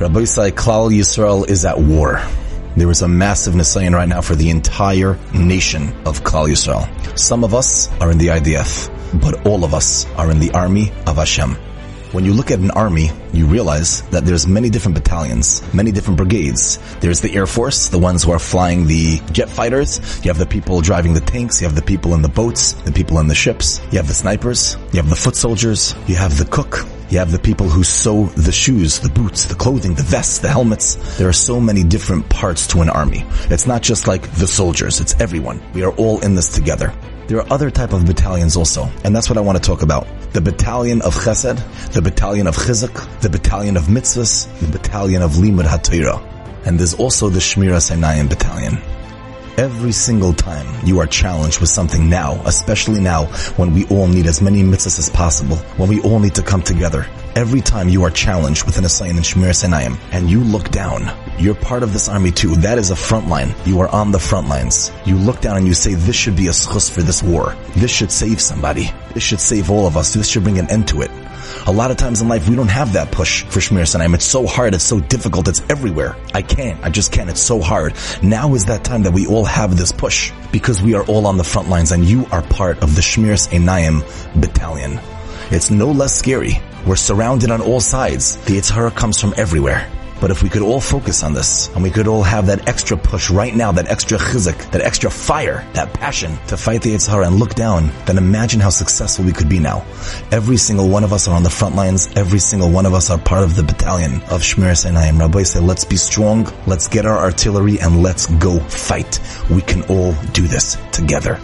Rabbi Klal Yisrael is at war. There is a massive Nisayon right now for the entire nation of Klal Yisrael. Some of us are in the IDF, but all of us are in the army of Hashem. When you look at an army, you realize that there's many different battalions, many different brigades. There's the Air Force, the ones who are flying the jet fighters. You have the people driving the tanks. You have the people in the boats, the people in the ships. You have the snipers. You have the foot soldiers. You have the cook. You have the people who sew the shoes, the boots, the clothing, the vests, the helmets. There are so many different parts to an army. It's not just like the soldiers. It's everyone. We are all in this together. There are other type of battalions also, and that's what I want to talk about. The battalion of Chesed, the battalion of Chizuk, the battalion of Mitzvahs, the battalion of Limud HaTorah. And there's also the Shmiras Einayim battalion. Every single time you are challenged with something now, especially now when we all need as many mitzvahs as possible, when we all need to come together, every time you are challenged with an assignment in Shmiras Einayim and you look down, you're part of this army too. That is a front line. You are on the front lines. You look down and you say, this should be a zchus for this war. This should save somebody. This should save all of us. This should bring an end to it. A lot of times in life, we don't have that push for Shmiras Einayim. It's so hard. It's so difficult. It's everywhere. I can't. I just can't. It's so hard. Now is that time that we all have this push because we are all on the front lines and you are part of the Shmiras Einayim battalion. It's no less scary. We're surrounded on all sides. The Yetzer Hara comes from everywhere. But if we could all focus on this, and we could all have that extra push right now, that extra chizuk, that extra fire, that passion to fight the Yetzer Hara and look down, then imagine how successful we could be now. Every single one of us are on the front lines. Every single one of us are part of the battalion of Shmiras Einayim. Rabbi said, let's be strong, let's get our artillery, and let's go fight. We can all do this together.